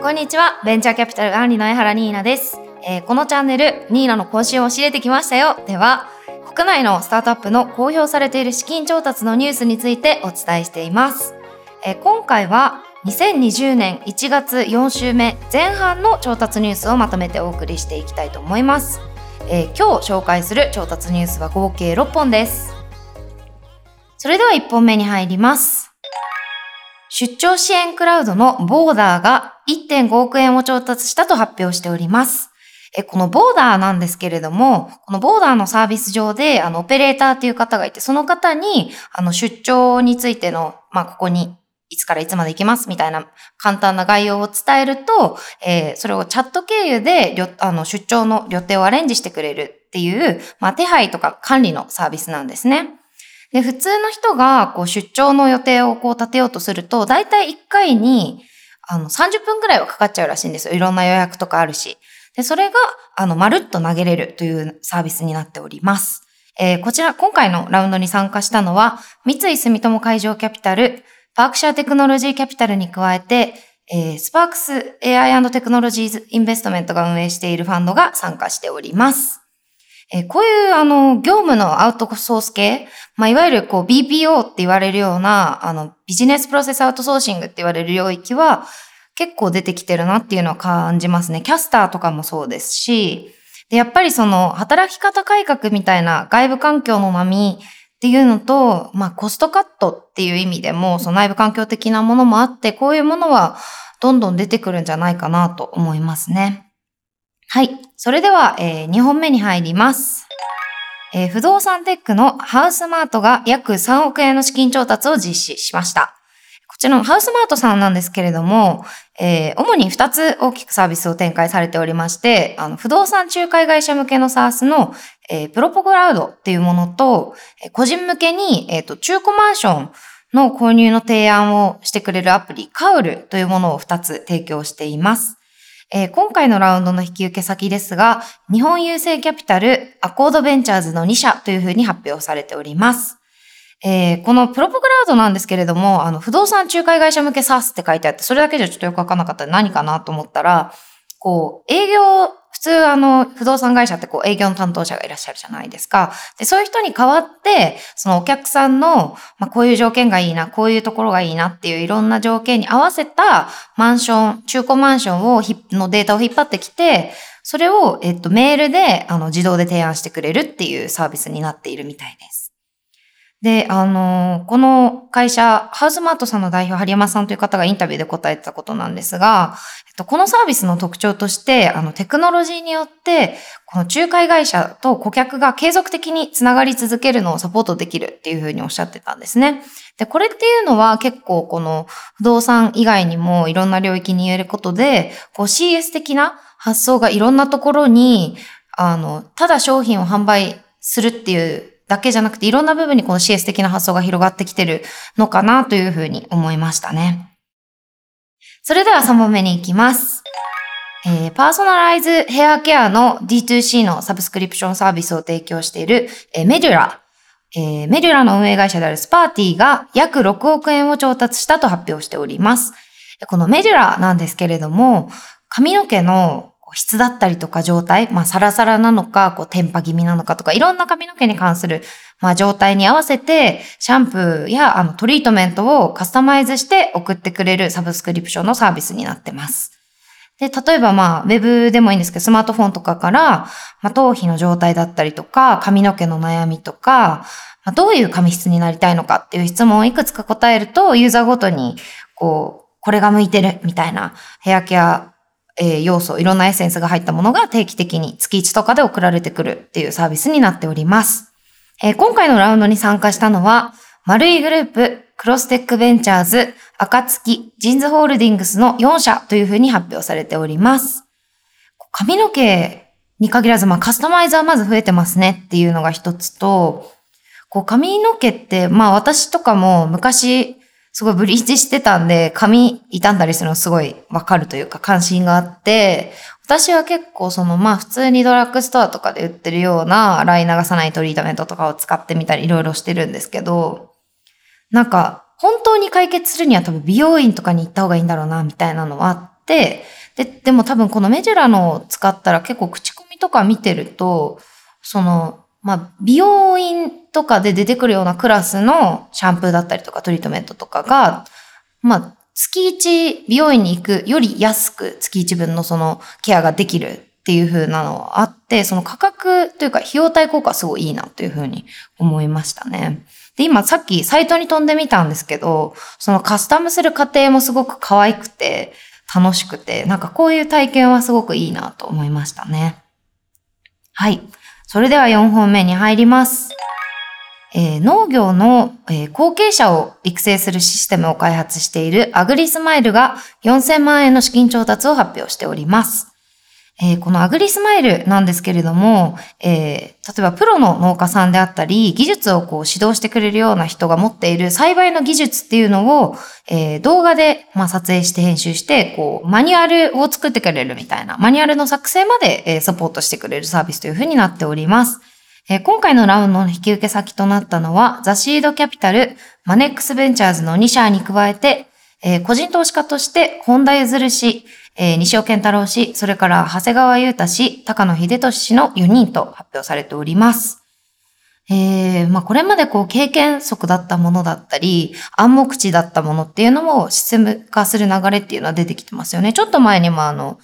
こんにちは。ベンチャーキャピタル管理の江原ニーナです。えーこのチャンネル、ニーナの更新を知れてきましたよ。では、国内のスタートアップの公表されている資金調達のニュースについてお伝えしています。えー今回は、2020年1月4週目前半の調達ニュースをまとめてお送りしていきたいと思います。えー今日紹介する調達ニュースは合計6本です。それでは1本目に入ります。出張支援クラウドのボーダーが1.5億円を調達したと発表しております。えこのボーダーなんですけれども、このボーダーのサービス上で、あの、オペレーターっていう方がいて、その方に、あの、出張についての、まあ、ここに、いつからいつまで行きます？みたいな簡単な概要を伝えると、えーそれをチャット経由で、あの、出張の予定をアレンジしてくれるっていう、まあ、手配とか管理のサービスなんですね。で、普通の人が、こう、出張の予定をこう立てようとすると、だいたい1回に、あの、30分くらいはかかっちゃうらしいんですよ。いろんな予約とかあるし。で、それが、あの、まるっと投げれるというサービスになっております。えーこちら、今回のラウンドに参加したのは、三井住友海上キャピタル、パークシャーテクノロジーキャピタルに加えて、えースパークス AI& テクノロジーズインベストメントが運営しているファンドが参加しております。えーこういう、あの、業務のアウトソース系、まあ、いわゆるこう BPO って言われるような、あの、ビジネスプロセスアウトソーシングって言われる領域は、結構出てきてるなっていうのは感じますね。キャスターとかもそうですし、で、やっぱりその、働き方改革みたいな外部環境の波っていうのと、まあ、コストカットっていう意味でも、その内部環境的なものもあって、こういうものはどんどん出てくるんじゃないかなと思いますね。はい。それでは、え2本目に入ります。えー不動産テックのハウスマートが約3億円の資金調達を実施しました。こちらのハウスマートさんなんですけれども、えー主に2つ大きくサービスを展開されておりまして、あの不動産仲介会社向けの SARS の、えープロポクラウドっていうものと、え個人向けに、えーと中古マンションの購入の提案をしてくれるアプリ、カウルというものを2つ提供しています。えー今回のラウンドの引き受け先ですが、日本郵政キャピタル、アコードベンチャーズの2社というふうに発表されております。えーこのプロポクラウドなんですけれども、あの、不動産仲介会社向け SaaS って書いてあって、それだけじゃちょっとよくわかんなかったら何かなと思ったら、こう、営業、普通あの、不動産会社ってこう、営業の担当者がいらっしゃるじゃないですか。で、そういう人に代わって、そのお客さんの、まあ、こういう条件がいいな、こういうところがいいなっていういろんな条件に合わせたマンション、中古マンションを、のデータを引っ張ってきて、それを、えっと、メールで、あの、自動で提案してくれるっていうサービスになっているみたいです。で、あの、この会社、ハウスマートさんの代表、針山さんという方がインタビューで答えてたことなんですが、えっと、このサービスの特徴として、あの、テクノロジーによって、この仲介会社と顧客が継続的につながり続けるのをサポートできるっていうふうにおっしゃってたんですね。で、これっていうのは結構この不動産以外にもいろんな領域に言えることで、こう CS 的な発想がいろんなところに、あの、ただ商品を販売するっていうだけじゃなくて、いろんな部分にこの CS 的な発想が広がってきてるのかなというふうに思いましたね。それでは3問目に行きます。えーパーソナライズヘアケアの D2C のサブスクリプションサービスを提供している、えーメデュラ。えーメデュラの運営会社であるスパーティーが約6億円を調達したと発表しております。このメデュラなんですけれども、髪の毛の質だったりとか状態、まあサラサラなのか、こうテンパ気味なのかとか、いろんな髪の毛に関する、まあ状態に合わせて、シャンプーやあのトリートメントをカスタマイズして送ってくれるサブスクリプションのサービスになってます。で、例えばまあ、ウェブでもいいんですけど、スマートフォンとかから、まあ、頭皮の状態だったりとか、髪の毛の悩みとか、まあ、どういう髪質になりたいのかっていう質問をいくつか答えると、ユーザーごとに、こう、これが向いてるみたいなヘアケア、えー要素、いろんなエッセンスが入ったものが定期的に月1とかで送られてくるっていうサービスになっております。えー今回のラウンドに参加したのは、丸いグループ、クロステックベンチャーズ、暁、ジンズホールディングスの4社というふうに発表されております。髪の毛に限らず、まあカスタマイズはまず増えてますねっていうのが一つと、こう髪の毛って、まあ私とかも昔、すごいブリーチしてたんで、髪傷んだりするのすごいわかるというか関心があって、私は結構そのまあ普通にドラッグストアとかで売ってるような洗い流さないトリートメントとかを使ってみたりいろいろしてるんですけど、なんか本当に解決するには多分美容院とかに行った方がいいんだろうなみたいなのはあって、で、でも多分このメジュラのを使ったら結構口コミとか見てると、その、まあ、美容院とかで出てくるようなクラスのシャンプーだったりとかトリートメントとかが、まあ、月1美容院に行くより安く月1分のそのケアができるっていう風なのはあって、その価格というか費用対効果はすごいいいなという風に思いましたね。で、今さっきサイトに飛んでみたんですけど、そのカスタムする過程もすごく可愛くて楽しくて、なんかこういう体験はすごくいいなと思いましたね。はい。それでは4本目に入ります。えー、農業の、えー、後継者を育成するシステムを開発しているアグリスマイルが4000万円の資金調達を発表しております。えー、このアグリスマイルなんですけれども、えー、例えばプロの農家さんであったり、技術をこう指導してくれるような人が持っている栽培の技術っていうのを、えー、動画で、まあ、撮影して編集して、こう、マニュアルを作ってくれるみたいな、マニュアルの作成まで、え、サポートしてくれるサービスというふうになっております。え、今回のラウンドの引き受け先となったのは、ザ・シードキャピタル、マネックスベンチャーズの2社に加えて、え、個人投資家として、本田譲る氏、えー、西尾健太郎氏、それから長谷川裕太氏、高野秀俊氏の4人と発表されております。えー、まあ、これまでこう経験則だったものだったり、暗黙知だったものっていうのもシステム化する流れっていうのは出てきてますよね。ちょっと前にもあの、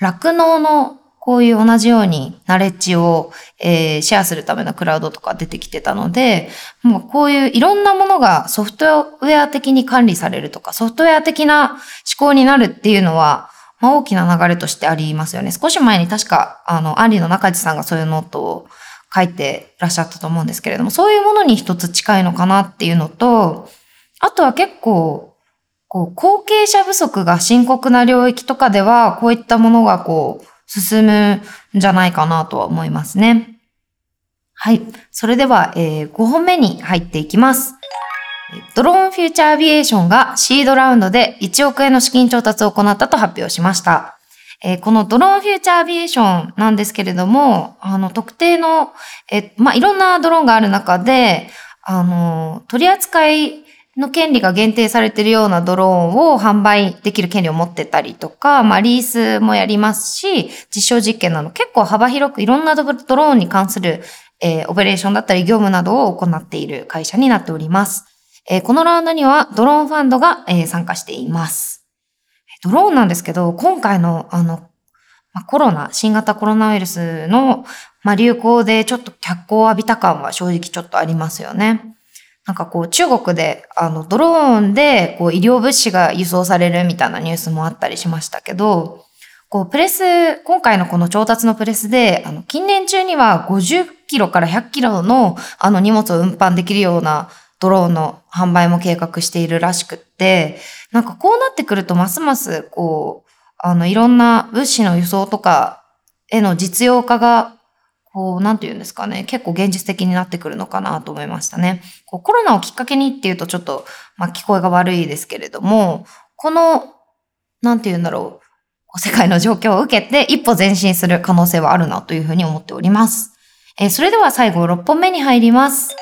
酪農のこういう同じようにナレッジを、えー、シェアするためのクラウドとか出てきてたので、もうこういういろんなものがソフトウェア的に管理されるとか、ソフトウェア的な思考になるっていうのは、まあ、大きな流れとしてありますよね。少し前に確か、あの、アンリの中地さんがそういうノートを書いてらっしゃったと思うんですけれども、そういうものに一つ近いのかなっていうのと、あとは結構、こう、後継者不足が深刻な領域とかでは、こういったものがこう、進むんじゃないかなとは思いますね。はい。それでは、えー、5本目に入っていきます。ドローンフューチャーアビエーションがシードラウンドで1億円の資金調達を行ったと発表しました。えー、このドローンフューチャーアビエーションなんですけれども、あの、特定の、えまあ、いろんなドローンがある中で、あの、取り扱いの権利が限定されているようなドローンを販売できる権利を持ってたりとか、まあリースもやりますし、実証実験など結構幅広くいろんなドローンに関する、えー、オペレーションだったり業務などを行っている会社になっております。えー、このラウンドにはドローンファンドが、えー、参加しています。ドローンなんですけど、今回のあの、ま、コロナ、新型コロナウイルスの、ま、流行でちょっと脚光を浴びた感は正直ちょっとありますよね。なんかこう中国であのドローンでこう医療物資が輸送されるみたいなニュースもあったりしましたけど、こうプレス、今回のこの調達のプレスで、あの近年中には50キロから100キロのあの荷物を運搬できるようなドローンの販売も計画しているらしくって、なんかこうなってくるとますますこう、あのいろんな物資の輸送とかへの実用化がこう、なんて言うんですかね、結構現実的になってくるのかなと思いましたね。こうコロナをきっかけにっていうとちょっと、まあ、聞こえが悪いですけれども、この、なんて言うんだろう、世界の状況を受けて一歩前進する可能性はあるなというふうに思っております。えー、それでは最後6本目に入ります。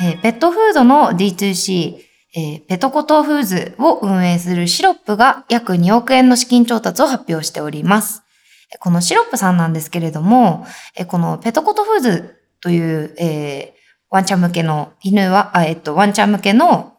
えー、ペットフードの D2C、えー、ペトコトフーズを運営するシロップが約2億円の資金調達を発表しております。このシロップさんなんですけれども、このペトコトフーズという、えー、ワンちゃん向けの犬は、えっと、ワンちゃん向けの、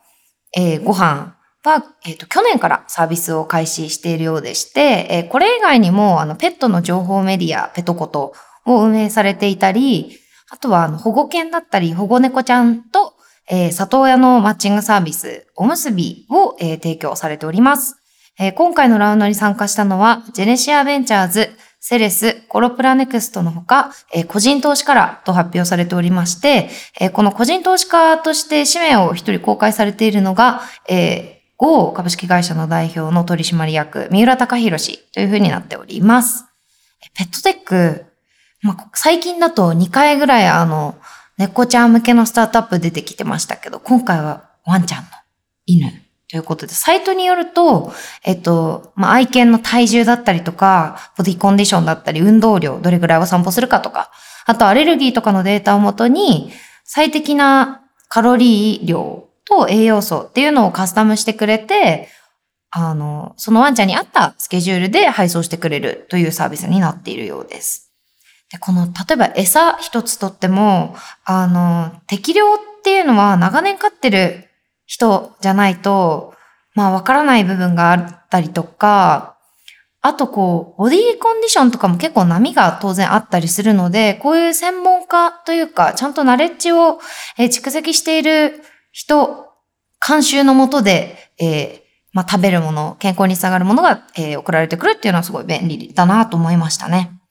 えー、ご飯は、えっと、去年からサービスを開始しているようでして、えー、これ以外にも、あの、ペットの情報メディア、ペトコトを運営されていたり、あとは、あの、保護犬だったり、保護猫ちゃんと、えー、里親のマッチングサービス、おむすびを、えー、提供されております。えー、今回のラウンドに参加したのは、ジェネシアベンチャーズ、セレス、コロプラネクストのほか、えー、個人投資家らと発表されておりまして、えー、この個人投資家として氏名を一人公開されているのが、えー、GO 株式会社の代表の取締役、三浦隆弘氏というふうになっております。ペットテック、まあ、最近だと2回ぐらいあの、猫ちゃん向けのスタートアップ出てきてましたけど、今回はワンちゃんの犬ということで、サイトによると、えっと、まあ、愛犬の体重だったりとか、ボディコンディションだったり、運動量、どれぐらいお散歩するかとか、あとアレルギーとかのデータをもとに、最適なカロリー量と栄養素っていうのをカスタムしてくれて、あの、そのワンちゃんに合ったスケジュールで配送してくれるというサービスになっているようです。で、この、例えば餌一つとっても、あの、適量っていうのは長年飼ってる人じゃないと、まあわからない部分があったりとか、あとこう、ボディコンディションとかも結構波が当然あったりするので、こういう専門家というか、ちゃんとナレッジを蓄積している人、監修のもとで、えー、まあ、食べるもの、健康につながるものが、えー、送られてくるっていうのはすごい便利だなと思いましたね。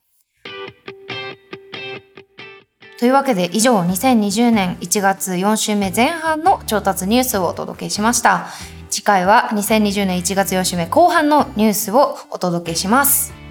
というわけで以上2020年1月4週目前半の調達ニュースをお届けしました。次回は2020年1月4週目後半のニュースをお届けします。